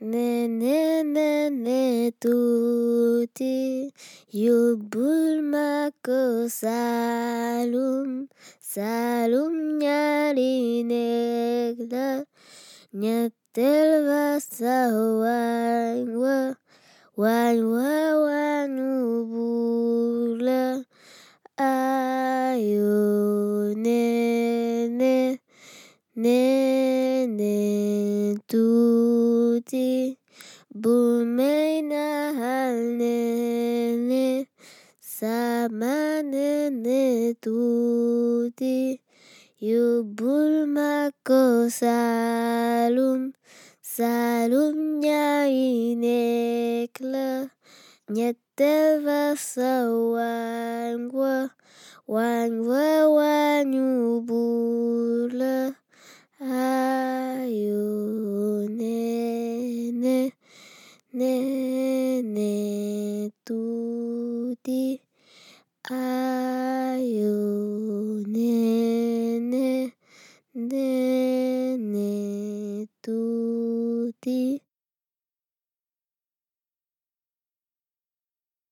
Menenene tuti yubul mako salum salum nyari negda nyetel basa wangwa wangwa wanubula ayo ne tuti Bumaina nene sama nene tuti Yubul mako salum salumnya inekla Nyetel vasa wan ねねとりあよねねねねとり